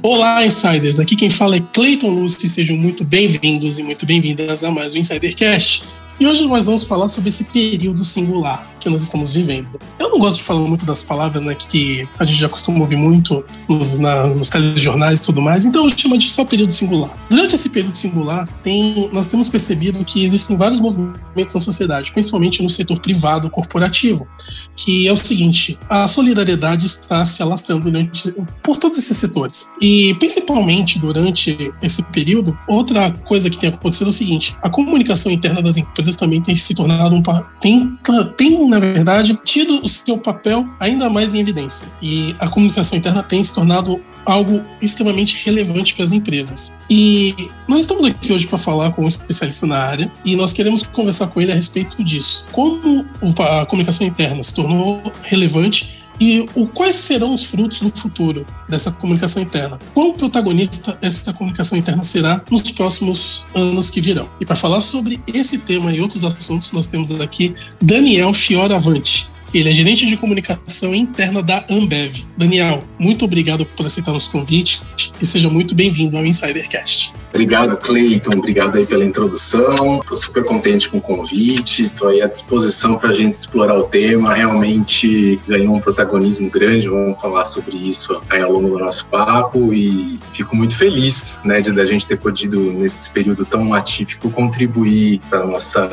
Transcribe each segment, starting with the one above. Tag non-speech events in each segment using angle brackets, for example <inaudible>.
Olá, insiders! Aqui quem fala é Clayton Lúcio e sejam muito bem-vindos e muito bem-vindas a mais um Insidercast. E hoje nós vamos falar sobre esse período singular que nós estamos vivendo. Eu não gosto de falar muito das palavras né, que a gente já costuma ouvir muito nos, na, nos telejornais e tudo mais, então eu chamo de só período singular. Durante esse período singular, tem, nós temos percebido que existem vários movimentos na sociedade, principalmente no setor privado corporativo, que é o seguinte: a solidariedade está se alastrando durante, por todos esses setores. E principalmente durante esse período, outra coisa que tem acontecido é o seguinte: a comunicação interna das empresas também tem se tornado um tem, tem na verdade tido o seu papel ainda mais em evidência e a comunicação interna tem se tornado algo extremamente relevante para as empresas. E nós estamos aqui hoje para falar com um especialista na área e nós queremos conversar com ele a respeito disso. Como a comunicação interna se tornou relevante e o, quais serão os frutos no futuro dessa comunicação interna? Quão protagonista essa comunicação interna será nos próximos anos que virão? E para falar sobre esse tema e outros assuntos, nós temos aqui Daniel Fioravante. Ele é gerente de comunicação interna da Ambev. Daniel, muito obrigado por aceitar nosso convite e seja muito bem-vindo ao Insidercast. Obrigado, Cleiton. Obrigado aí pela introdução. Estou super contente com o convite. Estou aí à disposição para a gente explorar o tema. Realmente ganhou um protagonismo grande. Vamos falar sobre isso ao longo do nosso papo e fico muito feliz, né, de a gente ter podido nesse período tão atípico contribuir para nossa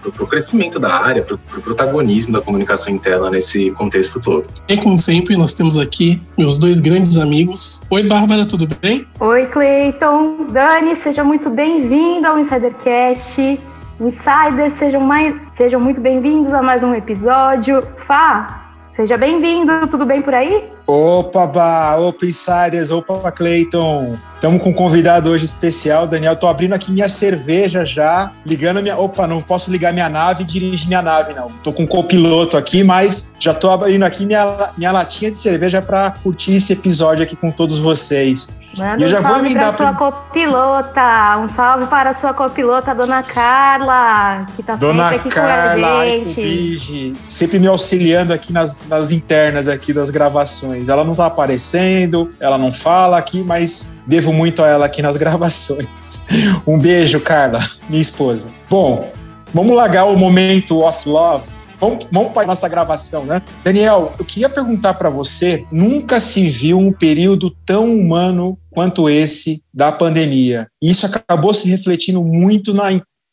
para o crescimento da área, para o pro protagonismo da comunicação interna nesse contexto todo. E como sempre, nós temos aqui meus dois grandes amigos. Oi, Bárbara, tudo bem? Oi, Cleiton. Dani, seja muito bem-vindo ao Insidercast. Insiders, sejam, mais, sejam muito bem-vindos a mais um episódio. Fá, seja bem-vindo, tudo bem por aí? Opa, Bá, opa, Insiders, opa, Cleiton. Estamos com um convidado hoje especial, Daniel. Estou abrindo aqui minha cerveja já, ligando minha. Opa, não posso ligar minha nave e dirigir minha nave, não. Estou com um copiloto aqui, mas já estou abrindo aqui minha, minha latinha de cerveja para curtir esse episódio aqui com todos vocês. Manda um salve para sua copilota. Um salve para a sua copilota, Dona Carla, que está sempre aqui Carla, com a gente. sempre me auxiliando aqui nas, nas internas aqui das gravações. Ela não está aparecendo, ela não fala aqui, mas devo muito a ela aqui nas <laughs> gravações. Um beijo, Carla, minha esposa. Bom, vamos largar o momento off love Vamos, vamos para a nossa gravação, né? Daniel, eu queria perguntar para você: nunca se viu um período tão humano quanto esse da pandemia. E isso acabou se refletindo muito na,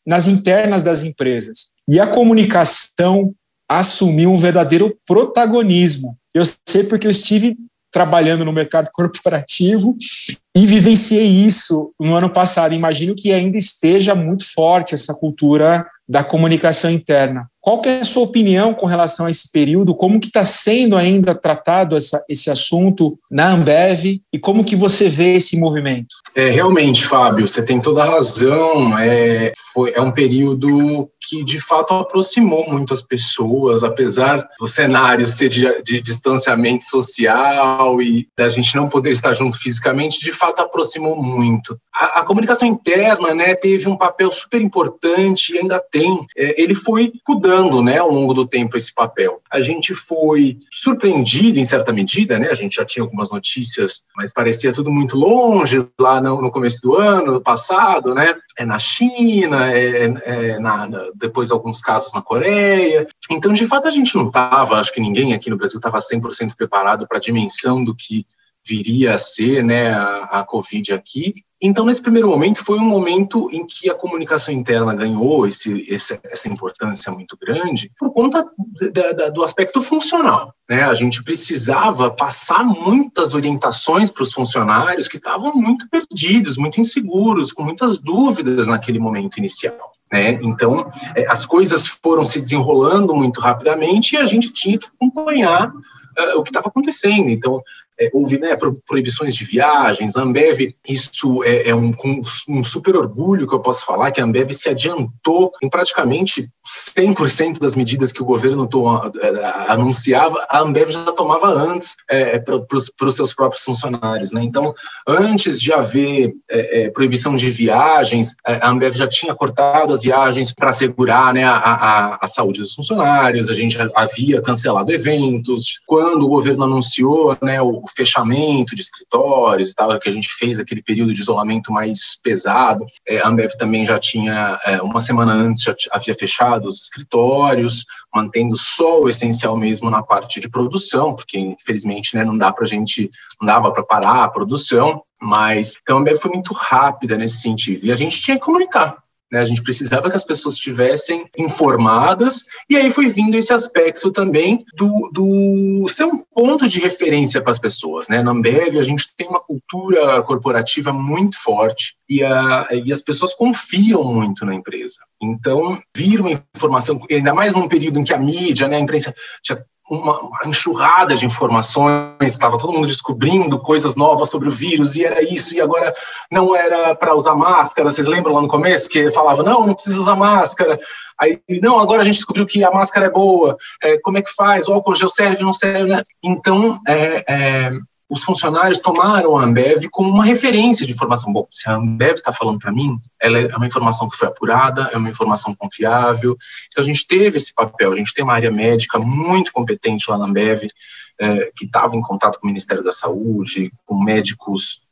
nas internas das empresas. E a comunicação assumiu um verdadeiro protagonismo. Eu sei porque eu estive trabalhando no mercado <laughs> corporativo e vivenciei isso no ano passado. Imagino que ainda esteja muito forte essa cultura da comunicação interna. Qual é a sua opinião com relação a esse período? Como que está sendo ainda tratado essa, esse assunto na Ambev e como que você vê esse movimento? É, realmente, Fábio, você tem toda a razão. É, foi, é um período que, de fato, aproximou muito as pessoas, apesar do cenário ser de, de distanciamento social e da gente não poder estar junto fisicamente, de fato, aproximou muito. A, a comunicação interna né, teve um papel super importante e ainda tem. É, ele foi cuidando né, ao longo do tempo esse papel. A gente foi surpreendido em certa medida, né? A gente já tinha algumas notícias, mas parecia tudo muito longe lá no, no começo do ano passado, né? É na China, é, é na, na, depois alguns casos na Coreia. Então, de fato, a gente não estava, acho que ninguém aqui no Brasil estava 100% preparado para a dimensão do que viria a ser né, a, a Covid aqui. Então, nesse primeiro momento, foi um momento em que a comunicação interna ganhou esse, esse, essa importância muito grande por conta da, da, do aspecto funcional. Né? A gente precisava passar muitas orientações para os funcionários que estavam muito perdidos, muito inseguros, com muitas dúvidas naquele momento inicial. Né? Então, é, as coisas foram se desenrolando muito rapidamente e a gente tinha que acompanhar uh, o que estava acontecendo. Então, é, houve né, proibições de viagens, a Ambev, isso é, é um, um, super orgulho que eu posso falar, que a Ambev se adiantou em praticamente 100% das medidas que o governo to, é, anunciava, a Ambev já tomava antes é, para os seus próprios funcionários. Né? Então, antes de haver é, é, proibição de viagens, a Ambev já tinha cortado as viagens para assegurar né, a, a, a saúde dos funcionários, a gente havia cancelado eventos, quando o governo anunciou né, o o fechamento de escritórios e tal, que a gente fez aquele período de isolamento mais pesado. É, a Ambev também já tinha, é, uma semana antes, já havia fechado os escritórios, mantendo só o essencial mesmo na parte de produção, porque infelizmente né, não dá para a gente, não dava para parar a produção. Mas então a Ambev foi muito rápida nesse sentido. E a gente tinha que comunicar. Né? A gente precisava que as pessoas estivessem informadas, e aí foi vindo esse aspecto também do, do ser um ponto de referência para as pessoas. Né? Na Ambev, a gente tem uma cultura corporativa muito forte e, a, e as pessoas confiam muito na empresa. Então, vir uma informação, ainda mais num período em que a mídia, né, a imprensa tinha uma, enxurrada de informações, estava todo mundo descobrindo coisas novas sobre o vírus, e era isso, e agora não era para usar máscara. Vocês lembram lá no começo que falava, não, não precisa usar máscara. Aí, não, agora a gente descobriu que a máscara é boa, é, como é que faz? O álcool gel serve, não serve, né? Então, é, é os funcionários tomaram a Ambev como uma referência de informação. Bom, se a Ambev está falando para mim, ela é uma informação que foi apurada, é uma informação confiável. Então, a gente teve esse papel. A gente tem uma área médica muito competente lá na Ambev, é, que estava em contato com o Ministério da Saúde, com médicos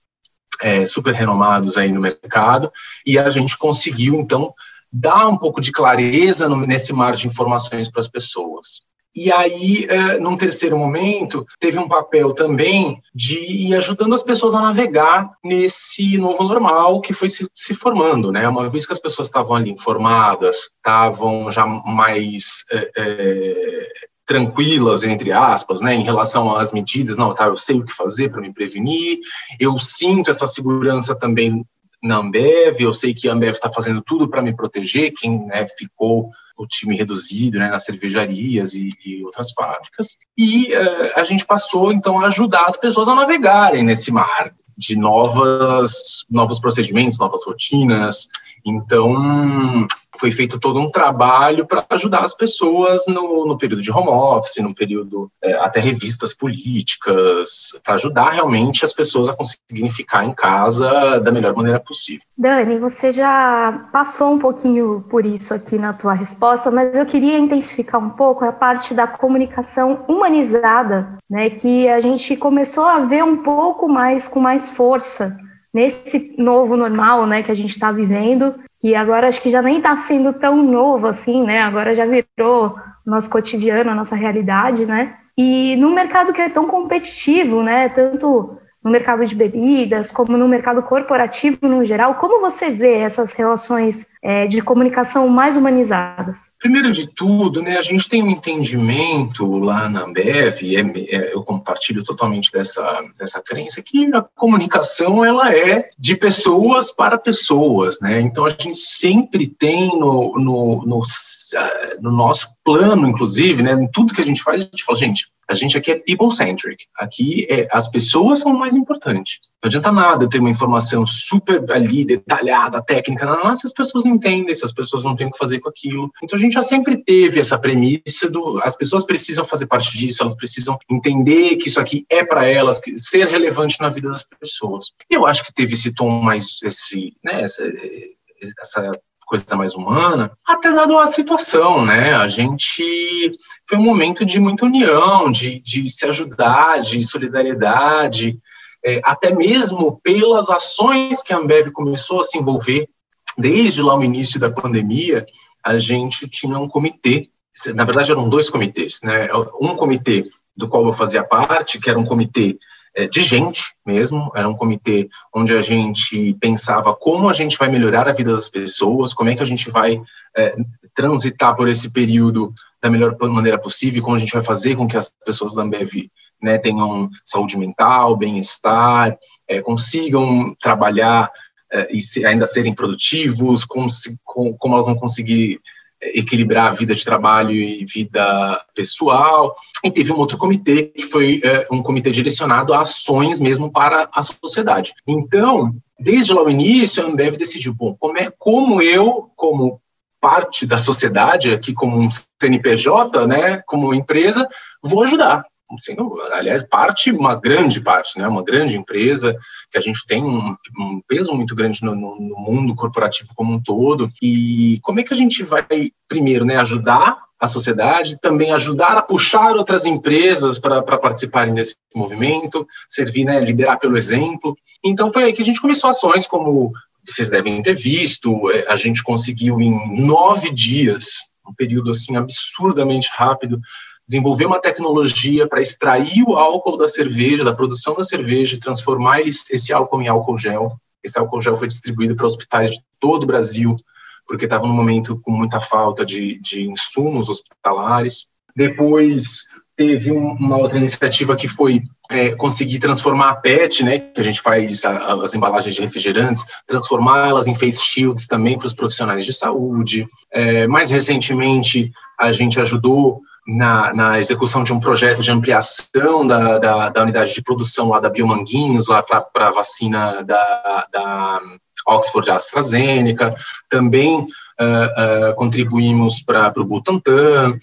é, super renomados aí no mercado, e a gente conseguiu, então, dar um pouco de clareza no, nesse mar de informações para as pessoas. E aí, é, num terceiro momento, teve um papel também de ir ajudando as pessoas a navegar nesse novo normal que foi se, se formando, né? Uma vez que as pessoas estavam ali informadas, estavam já mais é, é, tranquilas, entre aspas, né, em relação às medidas, não, tá, eu sei o que fazer para me prevenir, eu sinto essa segurança também na Ambev, eu sei que a Ambev está fazendo tudo para me proteger, quem né, ficou o time reduzido né, nas cervejarias e, e outras fábricas. E uh, a gente passou, então, a ajudar as pessoas a navegarem nesse mar de novas, novos procedimentos, novas rotinas. Então, foi feito todo um trabalho para ajudar as pessoas no, no, período de home office, no período é, até revistas políticas, para ajudar realmente as pessoas a conseguirem ficar em casa da melhor maneira possível. Dani, você já passou um pouquinho por isso aqui na tua resposta, mas eu queria intensificar um pouco a parte da comunicação humanizada, né, que a gente começou a ver um pouco mais com mais força nesse novo normal, né, que a gente está vivendo, que agora acho que já nem está sendo tão novo assim, né? Agora já virou nosso cotidiano, a nossa realidade, né? E num mercado que é tão competitivo, né? Tanto no mercado de bebidas, como no mercado corporativo no geral, como você vê essas relações é, de comunicação mais humanizadas? Primeiro de tudo, né, a gente tem um entendimento lá na Ambev, e é, é, eu compartilho totalmente dessa, dessa crença, que a comunicação ela é de pessoas para pessoas, né? Então a gente sempre tem no, no, no, no nosso plano, inclusive, né, em tudo que a gente faz, a gente fala, gente, a gente aqui é people-centric. Aqui é, as pessoas são o mais importante. Não adianta nada ter uma informação super ali, detalhada, técnica, não, não, se as pessoas não entendem, se as pessoas não têm o que fazer com aquilo. Então a gente já sempre teve essa premissa do as pessoas precisam fazer parte disso, elas precisam entender que isso aqui é para elas, que, ser relevante na vida das pessoas. Eu acho que teve esse tom mais, esse, né, essa, essa coisa mais humana, até dado a situação, né? A gente foi um momento de muita união, de, de se ajudar, de solidariedade, é, até mesmo pelas ações que a Ambev começou a se envolver desde lá o início da pandemia, a gente tinha um comitê, na verdade eram dois comitês, né? Um comitê do qual eu fazia parte, que era um comitê de gente mesmo, era um comitê onde a gente pensava como a gente vai melhorar a vida das pessoas, como é que a gente vai é, transitar por esse período da melhor maneira possível, como a gente vai fazer com que as pessoas da Ambev né, tenham saúde mental, bem-estar, é, consigam trabalhar é, e ainda serem produtivos, como, como elas vão conseguir é, equilibrar a vida de trabalho e vida pessoal. E teve um outro comitê, que foi é, um comitê direcionado a ações mesmo para a sociedade. Então, desde lá o início, a Ambev decidiu, bom, como, é, como eu, como parte da sociedade, aqui como um CNPJ, né, como empresa, vou ajudar sendo, aliás, parte, uma grande parte, né, uma grande empresa, que a gente tem um, um peso muito grande no, no, no, mundo corporativo como um todo. E como é que a gente vai, primeiro, né, ajudar a sociedade, também ajudar a puxar outras empresas para participarem desse movimento, servir, né, liderar pelo exemplo. Então foi aí que a gente começou ações como vocês devem ter visto, é, a gente conseguiu em nove dias, um período assim absurdamente rápido, desenvolver uma tecnologia para extrair o álcool da cerveja, da produção da cerveja, e transformar esse álcool em álcool gel. Esse álcool gel foi distribuído para hospitais de todo o Brasil, porque estava num momento com muita falta de, de insumos hospitalares. Depois teve uma outra iniciativa que foi é, conseguir transformar a PET, né, que a gente faz a, as embalagens de refrigerantes, transformá-las em face shields também para os profissionais de saúde. É, mais recentemente, a gente ajudou na, na, execução de um projeto de ampliação da, da, da unidade de produção lá da Biomanguinhos, lá para a vacina da, da Oxford AstraZeneca. Também uh, uh, contribuímos para o Butantan.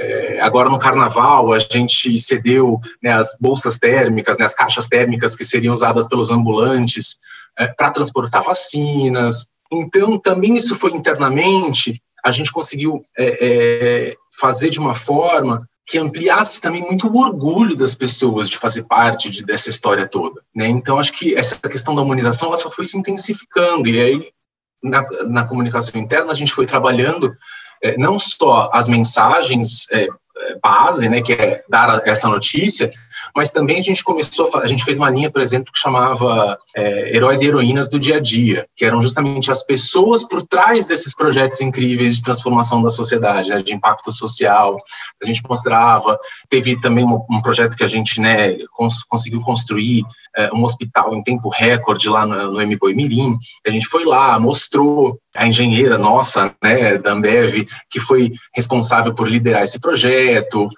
É, agora no carnaval a gente cedeu né, as bolsas térmicas, né, as caixas térmicas que seriam usadas pelos ambulantes é, para transportar vacinas. Então também isso foi internamente a gente conseguiu é, é, fazer de uma forma que ampliasse também muito o orgulho das pessoas de fazer parte de, dessa história toda. Né? Então, acho que essa questão da humanização ela só foi se intensificando, e aí, na, na comunicação interna, a gente foi trabalhando é, não só as mensagens é, é, base, né, que é dar essa notícia, mas também a gente começou, a, gente fez uma linha, por exemplo, que chamava é, Heróis e Heroínas do Dia a Dia, que eram justamente as pessoas por trás desses projetos incríveis de transformação da sociedade, né, de impacto social. A gente mostrava, teve também um, um projeto que a gente né, cons conseguiu construir é, um hospital em tempo recorde lá no, no MBoi Mirim. A gente foi lá, mostrou a engenheira nossa, né, da que foi responsável por liderar esse projeto.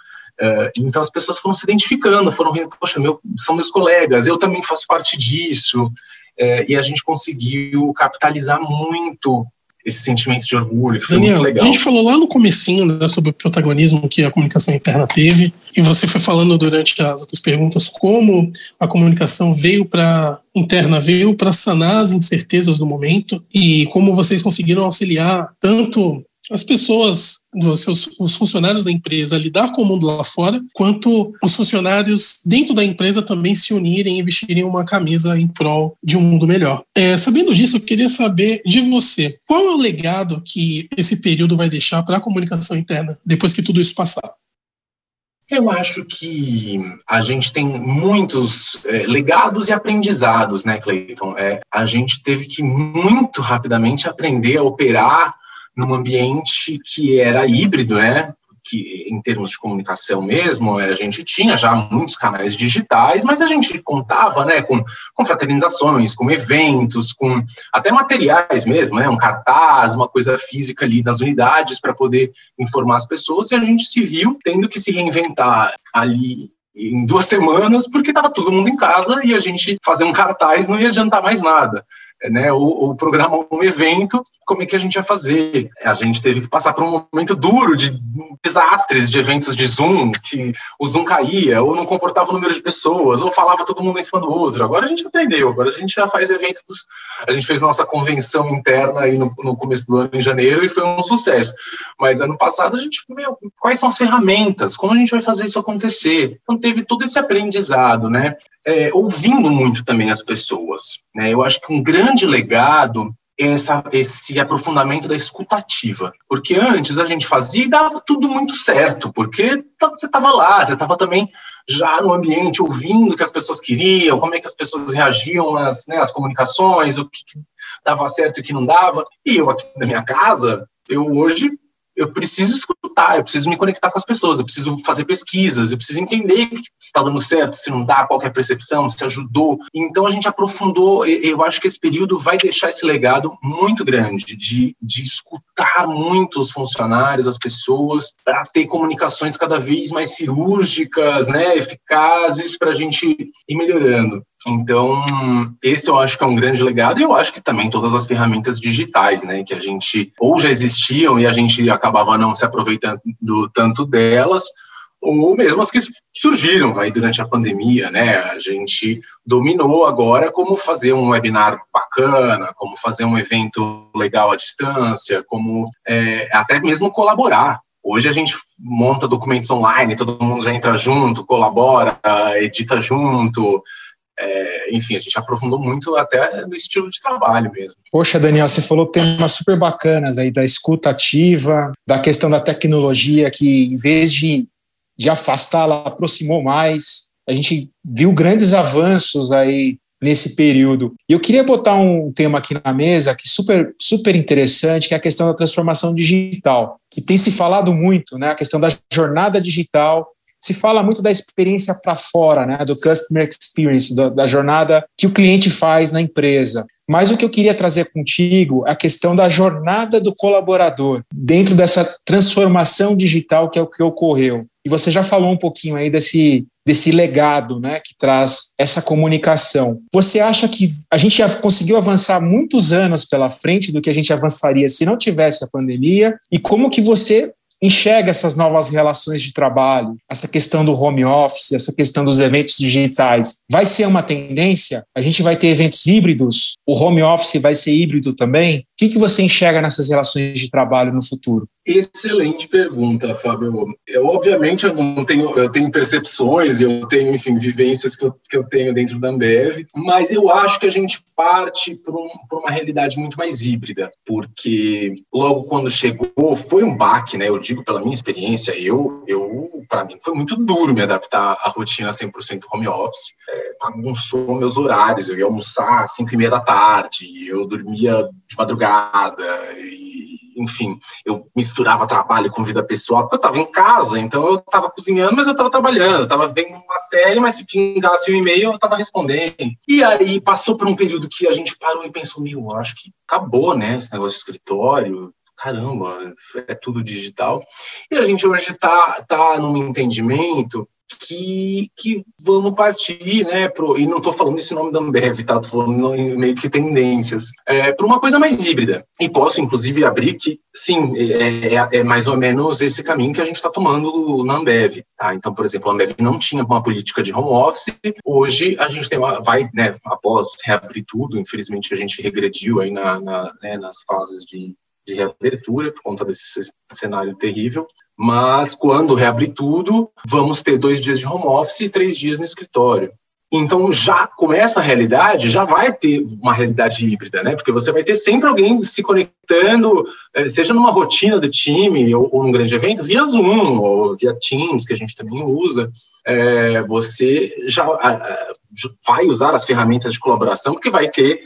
Uh, então as pessoas foram se identificando, foram vendo, poxa, meu, são meus colegas, eu também faço parte disso, uh, e a gente conseguiu capitalizar muito esse sentimento de orgulho, que foi Daniel, muito legal. A gente falou lá no comecinho né, sobre o protagonismo que a comunicação interna teve, e você foi falando durante as outras perguntas como a comunicação veio para interna veio para sanar as incertezas do momento e como vocês conseguiram auxiliar tanto as pessoas, os, seus, os funcionários da empresa lidar com o mundo lá fora, quanto os funcionários dentro da empresa também se unirem e vestirem uma camisa em prol de um mundo melhor. É, sabendo disso, eu queria saber de você, qual é o legado que esse período vai deixar para a comunicação interna depois que tudo isso passar? Eu acho que a gente tem muitos é, legados e aprendizados, né, Cleiton? É, a gente teve que muito rapidamente aprender a operar num ambiente que era híbrido, né? que em termos de comunicação mesmo, a gente tinha já muitos canais digitais, mas a gente contava né, com, com fraternizações, com eventos, com até materiais mesmo, né, um cartaz, uma coisa física ali nas unidades para poder informar as pessoas, e a gente se viu tendo que se reinventar ali em duas semanas, porque estava todo mundo em casa e a gente fazer um cartaz não ia adiantar mais nada né, ou, ou programar um evento, como é que a gente ia fazer? A gente teve que passar por um momento duro de desastres de eventos de Zoom, que o Zoom caía, ou não comportava o número de pessoas, ou falava todo mundo em cima do outro. Agora a gente aprendeu, agora a gente já faz eventos. A gente fez nossa convenção interna aí no, no começo do ano, em janeiro, e foi um sucesso. Mas ano passado a gente, meu, quais são as ferramentas? Como a gente vai fazer isso acontecer? Então teve todo esse aprendizado, né? é, ouvindo muito também as pessoas. Né? Eu acho que um grande legado é essa, esse aprofundamento da escutativa. Porque antes a gente fazia e dava tudo muito certo, porque você estava lá, você estava também já no ambiente, ouvindo o que as pessoas queriam, como é que as pessoas reagiam às, né, comunicações, o que, que dava certo e o que não dava. E eu aqui na minha casa, eu hoje eu preciso escutar, eu preciso me conectar com as pessoas, eu preciso fazer pesquisas, eu preciso entender se está dando certo, se não dá, qualquer percepção, se ajudou. Então a gente aprofundou, eu acho que esse período vai deixar esse legado muito grande de, de escutar muito os funcionários, as pessoas, para ter comunicações cada vez mais cirúrgicas, né, eficazes, para a gente ir melhorando. Então, esse eu acho que é um grande legado e eu acho que também todas as ferramentas digitais, né, que a gente ou já existiam e a gente acabava não se aproveitando tanto delas, ou mesmo as que surgiram aí durante a pandemia, né? A gente dominou agora como fazer um webinar bacana, como fazer um evento legal à distância, como é, até mesmo colaborar Hoje a gente monta documentos online, todo mundo já entra junto, colabora, edita junto, é, enfim, a gente aprofundou muito até no estilo de trabalho mesmo. Poxa, Daniel, você falou temas super bacanas aí da escuta ativa, da questão da tecnologia, que em vez de, de afastar, ela aproximou mais. A gente viu grandes avanços aí nesse período. E eu queria botar um tema aqui na mesa que super super interessante, que é a questão da transformação digital, que tem se falado muito, né, a questão da jornada digital se fala muito da experiência para fora, né, do customer experience, do, da jornada que o cliente faz na empresa. Mas o que eu queria trazer contigo é a questão da jornada do colaborador dentro dessa transformação digital que é o que ocorreu. E você já falou um pouquinho aí desse, desse legado né, que traz essa comunicação. Você acha que a gente já conseguiu avançar muitos anos pela frente do que a gente avançaria se não tivesse a pandemia? E como que você enxerga essas novas relações de trabalho, essa questão do home office, essa questão dos eventos digitais, vai ser uma tendência? A gente vai ter eventos híbridos? O home office vai ser híbrido também? O que, que você enxerga nessas relações de trabalho no futuro? Excelente pergunta, Fábio. Eu, obviamente, eu não tenho, eu tenho percepções, eu tenho, enfim, vivências que eu, que eu tenho dentro da Ambev, mas eu acho que a gente parte para um, uma realidade muito mais híbrida, porque logo quando chegou, foi um baque, né? Eu digo pela minha experiência, eu, eu para mim, foi muito duro me adaptar à rotina 100% home office. É, bagunçou meus horários, eu ia almoçar às 5 e meia da tarde, eu dormia de madrugada, e enfim, eu misturava trabalho com vida pessoal, porque eu estava em casa, então eu estava cozinhando, mas eu estava trabalhando, eu estava vendo uma série, mas se pingasse um e-mail, eu estava respondendo. E aí passou por um período que a gente parou e pensou, meu, acho que acabou, né, esse negócio de escritório, caramba, é tudo digital. E a gente hoje está tá num entendimento que, que vamos partir, né, pro, e não estou falando esse nome da Ambev, tá, estou falando meio que tendências, é, para uma coisa mais híbrida. E posso, inclusive, abrir que, sim, é, é, é mais ou menos esse caminho que a gente está tomando na Ambev. Tá? Então, por exemplo, a Ambev não tinha uma política de home office, hoje a gente tem uma, vai, né, após reabrir tudo, infelizmente a gente regrediu aí na, na né, nas fases de de reabertura por conta desse cenário terrível. Mas quando reabrir tudo, vamos ter dois dias de home office e três dias no escritório. Então, já com essa realidade, já vai ter uma realidade híbrida, né? Porque você vai ter sempre alguém se conectando, eh, seja numa rotina do time ou, ou num grande evento, via Zoom ou via Teams, que a gente também usa. É, você já vai usar as ferramentas de colaboração, porque vai ter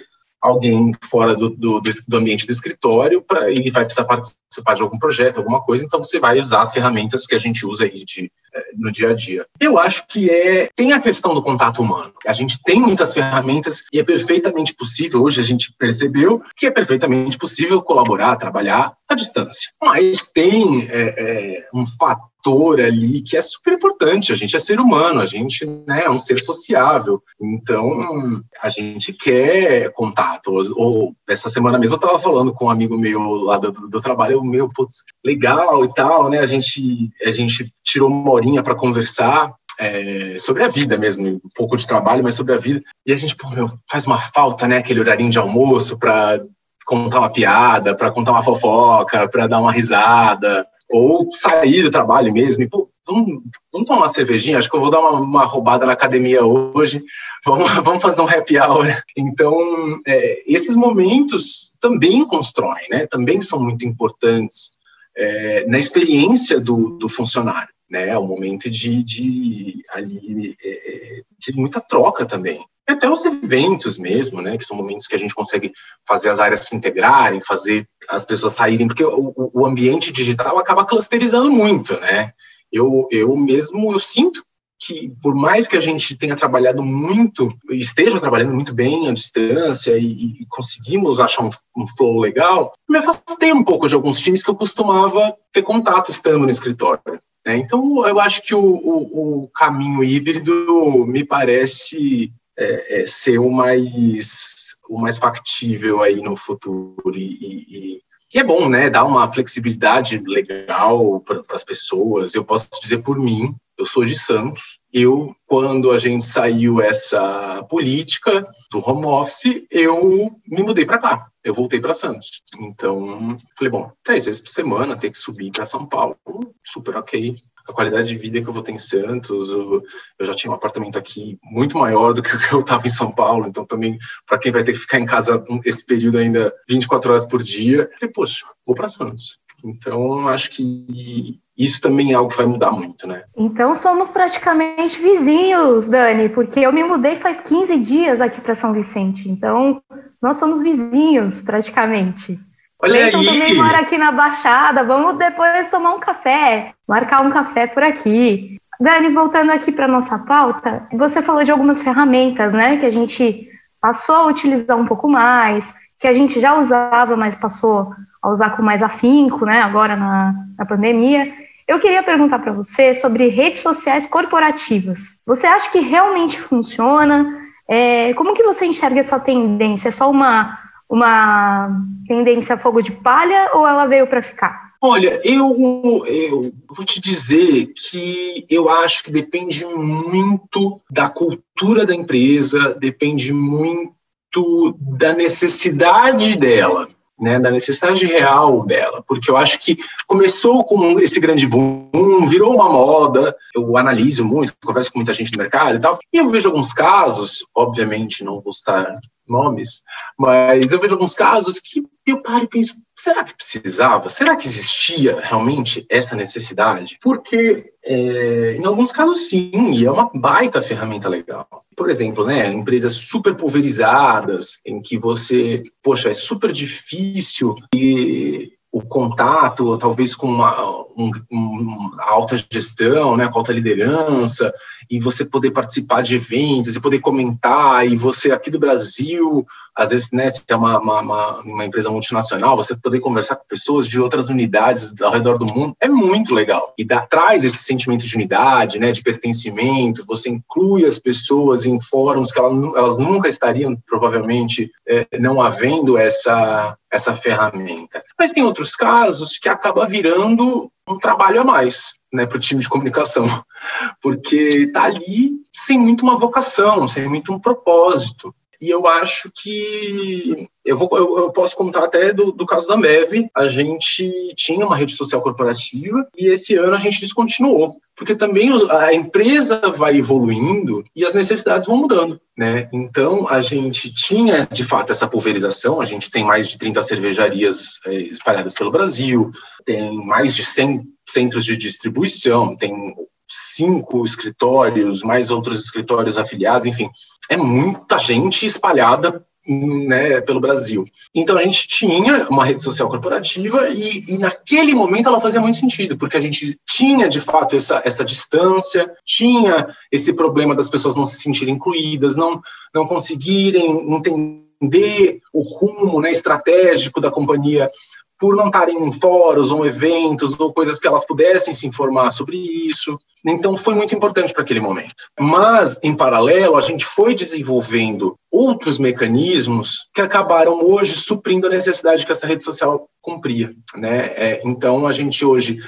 alguém fora do, do, do ambiente do escritório para e vai precisar participar de algum projeto, alguma coisa, então você vai usar as ferramentas que a gente usa aí de, é, no dia a dia. Eu acho que é tem a questão do contato humano. A gente tem muitas ferramentas e é perfeitamente possível, hoje a gente percebeu que é perfeitamente possível colaborar, trabalhar à distância. Mas tem é, é, um fato ali que é super importante. A gente é ser humano, a gente né, é um ser sociável. Então, a gente quer contato. Ou, essa semana mesmo eu estava falando com um amigo meu lá do, do trabalho, meu, putz, legal e tal, né? A gente, a gente tirou uma horinha para conversar. É, sobre a vida mesmo, um pouco de trabalho, mas sobre a vida. E a gente, pô, meu, faz uma falta, né? Aquele horarinho de almoço para contar uma piada, para contar uma fofoca, para dar uma risada ou sair do trabalho mesmo e, pô, vamos, vamos tomar uma cervejinha, acho que eu vou dar uma, uma roubada na academia hoje, vamos, <laughs> vamos fazer um happy hour. Então, é, esses momentos também constroem, né? também são muito importantes é, na experiência do, do funcionário. Né, é um momento de, de, ali, é, é de muita troca também até os eventos mesmo, né, que são momentos que a gente consegue fazer as áreas se integrarem, fazer as pessoas saírem, porque o, o ambiente digital acaba clusterizando muito, né? Eu, eu mesmo, eu sinto que por mais que a gente tenha trabalhado muito, esteja trabalhando muito bem à distância e, e conseguimos achar um, um, flow legal, me afastei um pouco de alguns times que eu costumava ter contato estando no escritório. Né? Então, eu acho que o, o, o caminho híbrido me parece é, é, ser o mais, o mais factível aí no futuro e, e, e é bom, né? Dar uma flexibilidade legal para as pessoas. Eu posso dizer por mim, eu sou de Santos. Eu, quando a gente saiu essa política do home office, eu me mudei para cá. eu voltei para Santos. Então, falei, bom, três vezes por semana, ter que subir para São Paulo, super ok a qualidade de vida que eu vou ter em Santos. Eu, eu já tinha um apartamento aqui muito maior do que o que eu estava em São Paulo, então também para quem vai ter que ficar em casa esse período ainda 24 horas por dia, falei, poxa, vou para Santos. Então, acho que isso também é algo que vai mudar muito, né? Então, somos praticamente vizinhos, Dani, porque eu me mudei faz 15 dias aqui para São Vicente. Então, nós somos vizinhos, praticamente. Olha Cleiton aí. também mora aqui na Baixada. Vamos depois tomar um café, marcar um café por aqui. Dani, voltando aqui para nossa pauta, você falou de algumas ferramentas, né, que a gente passou a utilizar um pouco mais, que a gente já usava, mas passou a usar com mais afinco, né, agora na, na pandemia. Eu queria perguntar para você sobre redes sociais corporativas. Você acha que realmente funciona? É, como que você enxerga essa tendência? É só uma uma tendência a fogo de palha ou ela veio para ficar? Olha, eu, eu vou te dizer que eu acho que depende muito da cultura da empresa, depende muito da necessidade dela né, da necessidade real dela, porque eu acho que começou com esse grande boom, virou uma moda, eu analiso muito, converso com muita gente no mercado e tal, e eu vejo alguns casos, obviamente não vou estar nomes, mas eu vejo alguns casos que eu paro e penso, será que precisava? Será que existia realmente essa necessidade? Porque é, em alguns casos sim, e é uma baita ferramenta legal. Por exemplo, né, empresas super pulverizadas, em que você, poxa, é super difícil e o contato, talvez com uma, um, alta gestão, né, com alta liderança, e você poder participar de eventos, e poder comentar, e você aqui do Brasil, às vezes, né, se é uma, uma, uma, empresa multinacional, você poder conversar com pessoas de outras unidades ao redor do mundo, é muito legal. E dá, traz esse sentimento de unidade, né, de pertencimento, você inclui as pessoas em fóruns que elas, elas nunca estariam, provavelmente, é, não havendo essa, essa ferramenta. Mas tem outros casos que acaba virando um trabalho a mais né, para o time de comunicação, <laughs> porque está ali sem muito uma vocação, sem muito um propósito. E eu acho que eu, vou, eu, eu posso contar até do, do, caso da MEV. A gente tinha uma rede social corporativa e esse ano a gente descontinuou, porque também a empresa vai evoluindo e as necessidades vão mudando. Né? Então a gente tinha de fato essa pulverização. A gente tem mais de 30 cervejarias é, espalhadas pelo Brasil, tem mais de 100 centros de distribuição, tem cinco escritórios, mais outros escritórios afiliados, enfim, é muita gente espalhada né, pelo Brasil. Então a gente tinha uma rede social corporativa e, e, naquele momento ela fazia muito sentido, porque a gente tinha de fato essa, essa distância, tinha esse problema das pessoas não se sentirem incluídas, não, não conseguirem entender o rumo né, estratégico da companhia por não estarem em fóruns ou eventos ou coisas que elas pudessem se informar sobre isso. Então foi muito importante para aquele momento. Mas, em paralelo, a gente foi desenvolvendo outros mecanismos que acabaram hoje suprindo a necessidade que essa rede social cumpria. Né? É, então a gente hoje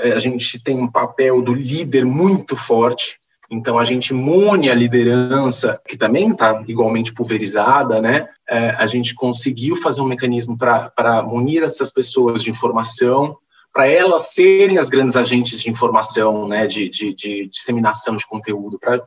é, a gente tem um papel do líder muito forte então, a gente mune a liderança, que também está igualmente pulverizada, né? É, a gente conseguiu fazer um mecanismo para munir essas pessoas de informação, para elas serem as grandes agentes de informação, né? De, de, de disseminação de conteúdo para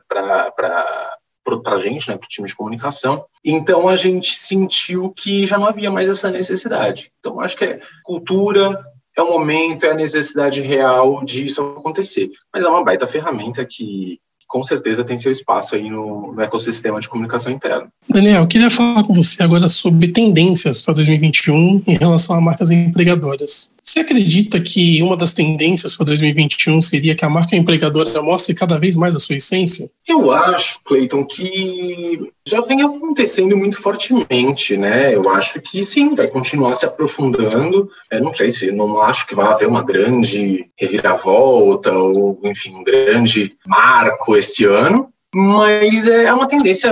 para a gente, né, para o time de comunicação. Então a gente sentiu que já não havia mais essa necessidade. Então acho que é cultura, é o momento, é a necessidade real disso acontecer. Mas é uma baita ferramenta que com certeza tem seu espaço aí no, no ecossistema de comunicação interna. Daniel, eu queria falar com você agora sobre tendências para 2021 em relação a marcas empregadoras. Você acredita que uma das tendências para 2021 seria que a marca empregadora mostre cada vez mais a sua essência? Eu acho, Cleiton, que já vem acontecendo muito fortemente, né? Eu acho que sim, vai continuar se aprofundando. Eu não sei se, não acho que vai haver uma grande reviravolta ou, enfim, um grande marco esse ano, Mas é uma tendência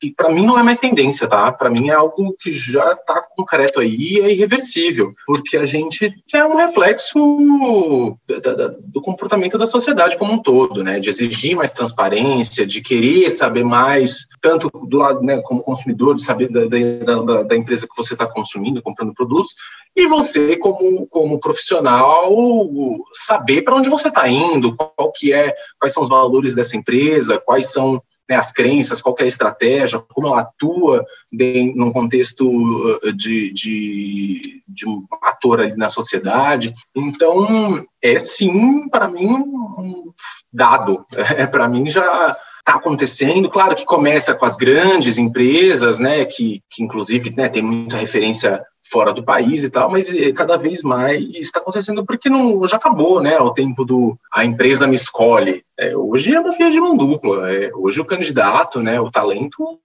que, para mim, não é mais tendência, tá? Para mim é algo que já está concreto aí e é irreversível, porque a gente é um reflexo do comportamento da sociedade como um todo, né? De exigir mais transparência, de querer saber mais, tanto do lado, né, como consumidor, de saber da, da, da empresa que você está consumindo, comprando produtos, e você, como, como profissional, saber para onde você está indo, qual que é, quais são os valores dessa empresa, quais são né, as crenças, qual é a estratégia, como ela atua em num contexto uh, de, de, de um ator ali na sociedade. Então, é sim, para mim, um dado. <laughs> É, para mim já está acontecendo. Claro que começa com as grandes empresas, né, que, que inclusive né, tem muita referência fora do país e tal, mas eh, cada vez mais está acontecendo porque não já acabou, né? O tempo do a empresa me escolhe. É, hoje é uma via de mão dupla. É, hoje o candidato, né? O talento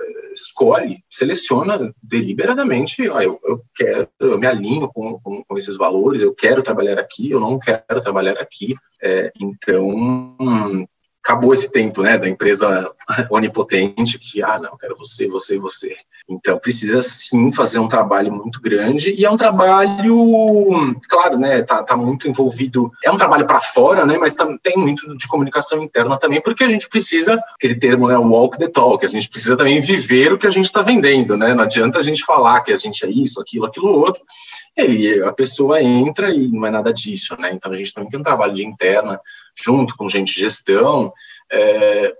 é, escolhe, seleciona deliberadamente. Ó, eu, eu quero, eu me alinho com, com, com, esses valores. Eu quero trabalhar aqui. Eu não quero trabalhar aqui. É, então acabou esse tempo, né, da empresa <laughs> onipotente que, ah, não, quero você, você, você. Então, precisa sim fazer um trabalho muito grande e é um trabalho, claro, né, tá, tá muito envolvido, é um trabalho para fora, né, mas tem muito de comunicação interna também, porque a gente precisa, aquele termo, né, walk the talk, a gente precisa também viver o que a gente está vendendo, né, não adianta a gente falar que a gente é isso, aquilo, aquilo outro, e aí a pessoa entra e não é nada disso, né, então a gente também tem um trabalho de interna, junto com gente de gestão, é,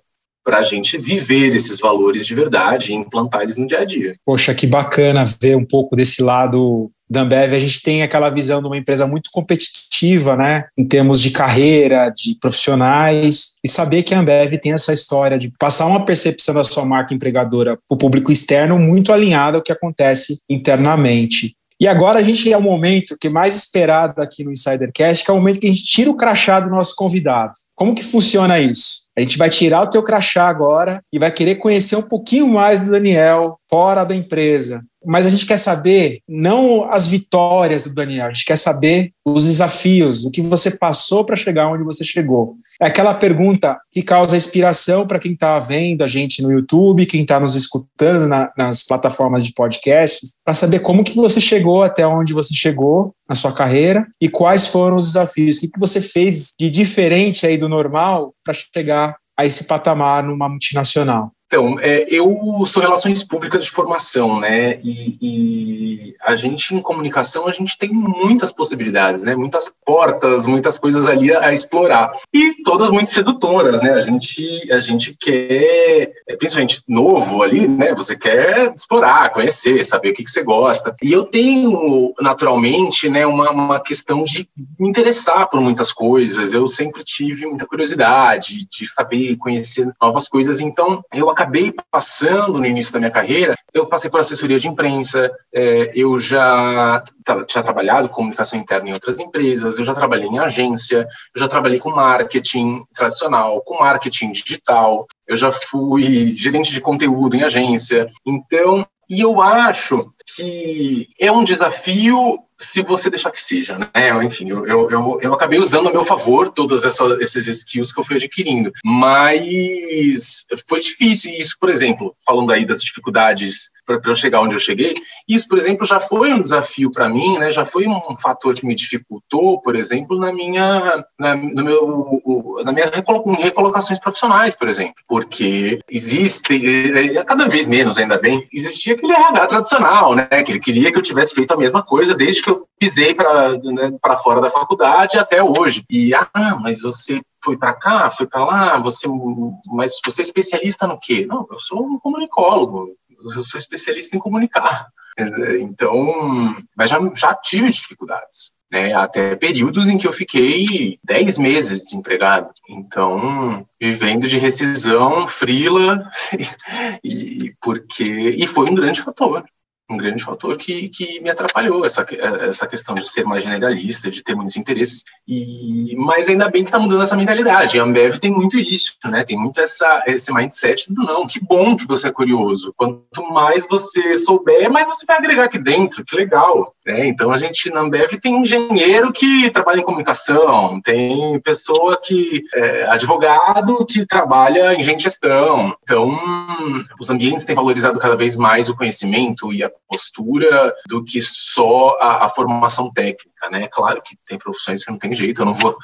para a gente viver esses valores de verdade e implantar eles no dia a dia. Poxa, que bacana ver um pouco desse lado da Ambev. A gente tem aquela visão de uma empresa muito competitiva, né, em termos de carreira, de profissionais, e saber que a Ambev tem essa história de passar uma percepção da sua marca empregadora para o público externo muito alinhada ao que acontece internamente. E agora a gente é o momento que é mais esperado aqui no Insidercast, que é o momento que a gente tira o crachá do nosso convidado. Como que funciona isso? A gente vai tirar o teu crachá agora e vai querer conhecer um pouquinho mais do Daniel fora da empresa. Mas a gente quer saber não as vitórias do Daniel, a gente quer saber os desafios, o que você passou para chegar onde você chegou. É aquela pergunta que causa inspiração para quem está vendo a gente no YouTube, quem está nos escutando na, nas plataformas de podcasts, para saber como que você chegou até onde você chegou na sua carreira e quais foram os desafios, o que, que você fez de diferente aí do normal para chegar a esse patamar numa multinacional. Então, é, eu sou relações públicas de formação, né? E, e, a gente em comunicação a gente tem muitas possibilidades, né? Muitas portas, muitas coisas ali a, a, explorar e todas muito sedutoras, né? A gente a gente quer, principalmente novo ali, né? Você quer explorar, conhecer, saber o que, que você gosta. E eu tenho naturalmente, né? Uma, uma questão de me interessar por muitas coisas. Eu sempre tive muita curiosidade de saber, conhecer novas coisas. Então eu acabei passando no início da minha carreira, eu passei por assessoria de imprensa, é, eu já tinha trabalhado com comunicação interna em outras empresas, eu já trabalhei em agência, eu já trabalhei com marketing tradicional, com marketing digital, eu já fui gerente de conteúdo em agência. Então, e eu acho que é um desafio se você deixar que seja, né? Enfim, eu, eu, eu, acabei usando a meu favor essa, esses skills que eu fui adquirindo, mas foi difícil. Isso, por exemplo, falando aí das dificuldades para eu chegar onde eu cheguei. Isso, por exemplo, já foi um desafio para mim, né? Já foi um fator que me dificultou, por exemplo, na minha, na, no meu, na minha recolocações profissionais, por exemplo, porque existe, cada vez menos, ainda bem, existia aquele RH tradicional, né? Que ele queria que eu tivesse feito a mesma coisa desde que eu pisei para né, fora da faculdade até hoje. E ah, mas você foi para cá, foi para lá, você, mas você é especialista no quê? Não, eu sou um comunicólogo eu sou especialista em comunicar. Então, mas já, já tive dificuldades, né? Até períodos em que eu fiquei 10 meses desempregado. Então, vivendo de rescisão, frila, <laughs> e, porque, e foi um grande fator. Um grande fator que, que me atrapalhou essa, essa questão de ser mais generalista, de ter muitos interesses. E mas ainda bem que está mudando essa mentalidade. A Ambev tem muito isso, né? Tem muito essa esse mindset do não, que bom que você é curioso. Quanto mais você souber, mais você vai agregar aqui dentro. Que legal. Né? Então a gente na Ambev tem engenheiro que trabalha em comunicação, tem pessoa que é advogado que trabalha em gestão. Então os ambientes têm valorizado cada vez mais o conhecimento e a postura do que só a, a, formação técnica, né? Claro que tem profissões que não tem jeito, eu não vou,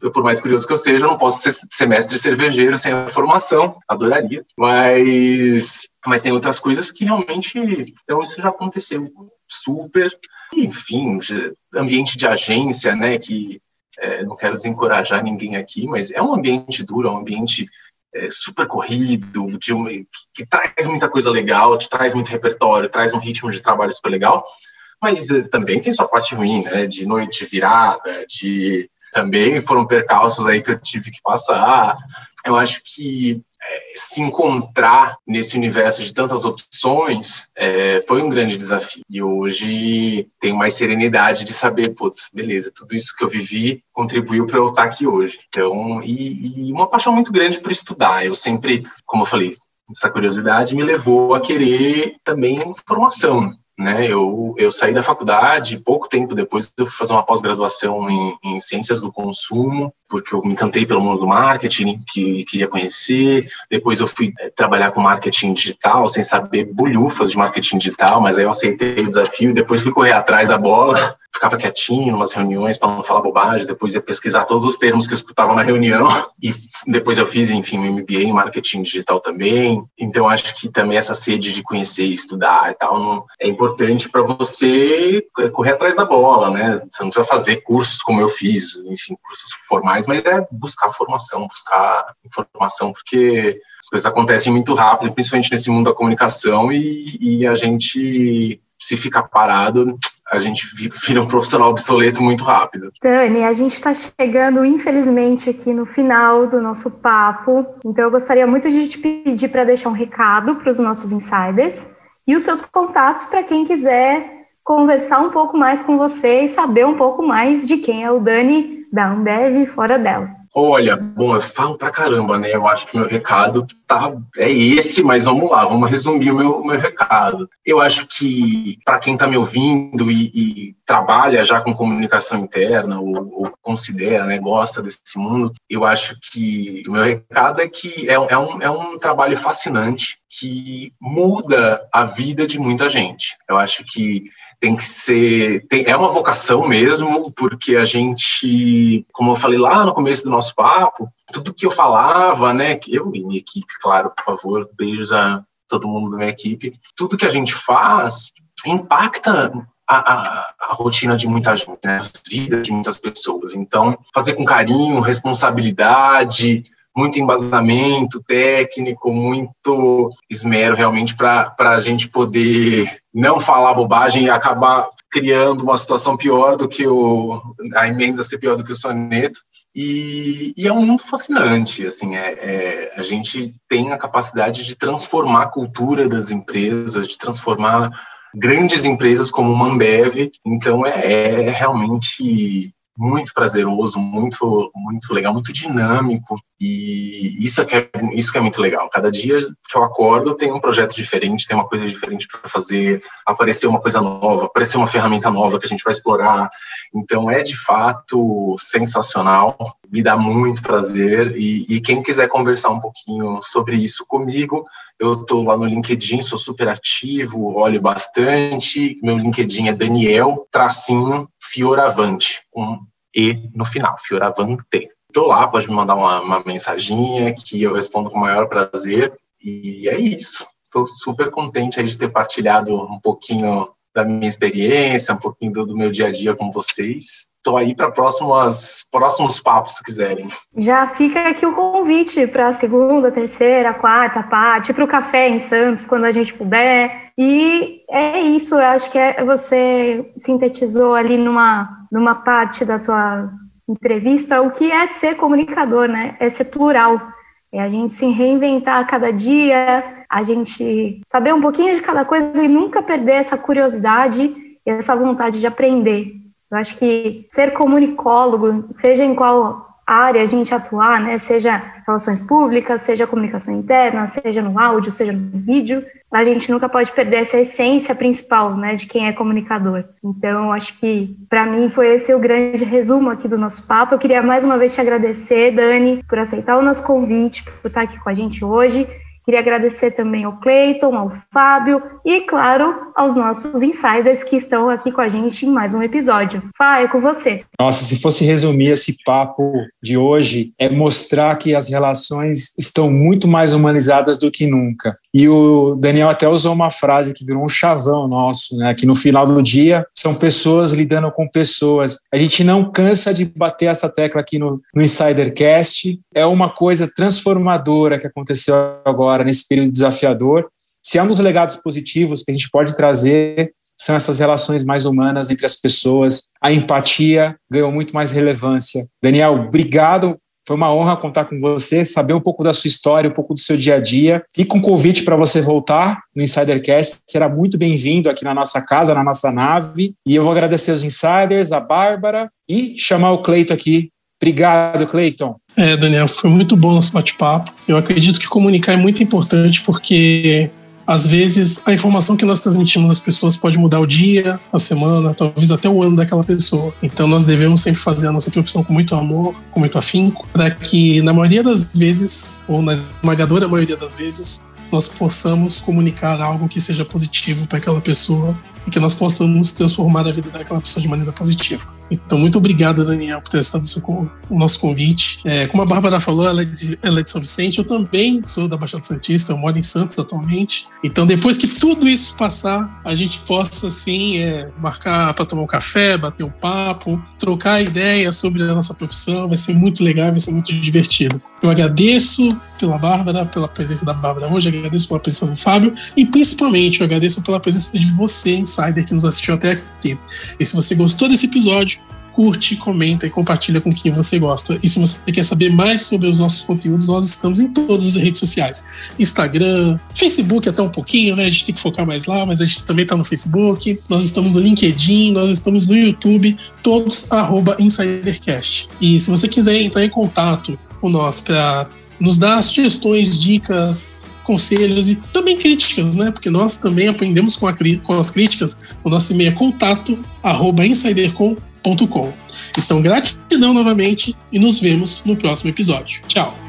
eu, por mais curioso que eu seja, eu não posso ser semestre cervejeiro sem a formação, adoraria, mas, mas tem outras coisas que realmente, então isso já aconteceu super, enfim, ambiente de agência, né, que é, não quero desencorajar ninguém aqui, mas é um ambiente duro, é um ambiente é, super corrido, que, que, traz muita coisa legal, te traz muito repertório, traz um ritmo de trabalho super legal, mas é, também tem sua parte ruim, né? De noite virada, de também foram percalços aí que eu tive que passar. Eu acho que se encontrar nesse universo de tantas opções é, foi um grande desafio. E hoje tenho mais serenidade de saber, putz, beleza, tudo isso que eu vivi contribuiu para eu estar aqui hoje. Então, e, e uma paixão muito grande por estudar. Eu sempre, como eu falei, essa curiosidade me levou a querer também formação né? Eu, eu saí da faculdade, pouco tempo depois eu fui fazer uma pós-graduação em, em, ciências do consumo, porque eu me encantei pelo mundo do marketing, que queria conhecer. Depois eu fui é, trabalhar com marketing digital, sem saber bulhufas de marketing digital, mas aí eu aceitei o desafio depois fui correr atrás da bola ficava quietinho nas reuniões para não falar bobagem, depois ia pesquisar todos os termos que eu escutava na reunião <laughs> e depois eu fiz, enfim, um MBA em marketing digital também. Então acho que também essa sede de conhecer, estudar e tal é importante para você correr atrás da bola, né? Você não precisa fazer cursos como eu fiz, enfim, cursos formais, mas é buscar formação, buscar informação, porque as coisas acontecem muito rápido, principalmente nesse mundo da comunicação e, e a gente se ficar parado, a gente vira um profissional obsoleto muito rápido. Dani, a gente está chegando, infelizmente, aqui no final do nosso papo. Então, eu gostaria muito de te pedir para deixar um recado para os nossos insiders e os seus contatos para quem quiser conversar um pouco mais com você e saber um pouco mais de quem é o Dani da Ambev fora dela. Olha, bom, eu falo pra caramba, né? Eu acho que meu recado tá é esse, mas vamos lá, vamos resumir o meu, meu recado. Eu acho que para quem está me ouvindo e, e, trabalha já com comunicação interna ou, ou, considera, né, gosta desse mundo, eu acho que o meu recado é que é, é, um, é um trabalho fascinante que muda a vida de muita gente. Eu acho que tem que ser. Tem, é uma vocação mesmo, porque a gente, como eu falei lá no começo do nosso papo, tudo que eu falava, né, eu e minha equipe, claro, por favor, beijos a todo mundo da minha equipe, tudo que a gente faz impacta a, a, a, rotina de muita gente, né? a vida de muitas pessoas. Então, fazer com carinho, responsabilidade, muito embasamento técnico, muito esmero realmente para a gente poder não falar bobagem e acabar criando uma situação pior do que o, a emenda ser pior do que o soneto. E, e é um mundo fascinante, assim, é, é, a gente tem a capacidade de transformar a cultura das empresas, de transformar grandes empresas como o Mambev, então é, é realmente muito prazeroso, muito muito legal, muito dinâmico e isso é, é, isso que é muito legal. Cada dia que eu acordo tem um projeto diferente, tem uma coisa diferente para fazer, aparecer uma coisa nova, aparecer uma ferramenta nova que a gente vai explorar. Então é de fato sensacional, me dá muito prazer e, e quem quiser conversar um pouquinho sobre isso comigo, eu estou lá no LinkedIn, sou super ativo, olho bastante. Meu LinkedIn é Daniel Tracinho Fioravante, com E no final, Fioravante. Estou lá, pode me mandar uma, uma mensaginha que eu respondo com o maior prazer. E é isso. Estou super contente aí de ter partilhado um pouquinho da minha experiência, um pouquinho do, do meu dia a dia com vocês. Estou aí para próximos papos, se quiserem. Já fica aqui o convite para a segunda, terceira, quarta parte, para o café em Santos, quando a gente puder. E é isso, eu acho que é, você sintetizou ali numa, numa parte da tua entrevista o que é ser comunicador, né? É ser plural. É a gente se reinventar a cada dia, a gente saber um pouquinho de cada coisa e nunca perder essa curiosidade e essa vontade de aprender. Eu acho que ser comunicólogo, seja em qual área a gente atuar, né, seja relações públicas, seja comunicação interna, seja no áudio, seja no vídeo, a gente nunca pode perder essa essência principal, né, de quem é comunicador. Então, acho que para mim foi esse o grande resumo aqui do nosso papo. Eu queria mais uma vez te agradecer, Dani, por aceitar o nosso convite, por estar aqui com a gente hoje. Queria agradecer também ao Cleiton, ao Fábio e, claro, aos nossos insiders que estão aqui com a gente em mais um episódio. Fá, é com você. Nossa, se fosse resumir esse papo de hoje, é mostrar que as relações estão muito mais humanizadas do que nunca. E o Daniel até usou uma frase que virou um chavão nosso, né? Que no final do dia são pessoas lidando com pessoas. A gente não cansa de bater essa tecla aqui no, no Insidercast. É uma coisa transformadora que aconteceu agora nesse período desafiador. Se é um dos legados positivos que a gente pode trazer são essas relações mais humanas entre as pessoas. A empatia ganhou muito mais relevância. Daniel, obrigado foi uma honra contar com você, saber um pouco da sua história, um pouco do seu dia a dia. Fica um convite para você voltar no Insidercast. Será muito bem-vindo aqui na nossa casa, na nossa nave. E eu vou agradecer os insiders, a Bárbara e chamar o Cleiton aqui. Obrigado, Cleiton. É, Daniel, foi muito bom nosso bate-papo. Eu acredito que comunicar é muito importante porque às vezes, a informação que nós transmitimos às pessoas pode mudar o dia, a semana, talvez até o ano daquela pessoa. Então, nós devemos sempre fazer a nossa profissão com muito amor, com muito afinco, para que, na maioria das vezes, ou na esmagadora maioria das vezes, nós possamos comunicar algo que seja positivo para aquela pessoa e que nós possamos transformar a vida daquela pessoa de maneira positiva. Então, muito obrigado, Daniel, por ter estado o nosso convite. É, como a Bárbara falou, ela é, de, ela é de São Vicente, eu também sou da Baixada Santista, eu moro em Santos atualmente. Então, depois que tudo isso passar, a gente possa, assim, é, marcar para tomar um café, bater um papo, trocar ideias sobre a nossa profissão, vai ser muito legal, vai ser muito divertido. Eu agradeço pela Bárbara, pela presença da Bárbara hoje, agradeço pela presença do Fábio e, principalmente, eu agradeço pela presença de você, Insider, que nos assistiu até aqui. E se você gostou desse episódio, curte, comenta e compartilha com quem você gosta. E se você quer saber mais sobre os nossos conteúdos, nós estamos em todas as redes sociais: Instagram, Facebook até um pouquinho, né? A gente tem que focar mais lá, mas a gente também está no Facebook, nós estamos no LinkedIn, nós estamos no YouTube, todos InsiderCast. E se você quiser entrar em contato com nós para nos dar sugestões, dicas, conselhos e também críticas, né? Porque nós também aprendemos com, a, com as críticas. O nosso e-mail é contato arroba insidercom.com. Então, gratidão novamente e nos vemos no próximo episódio. Tchau!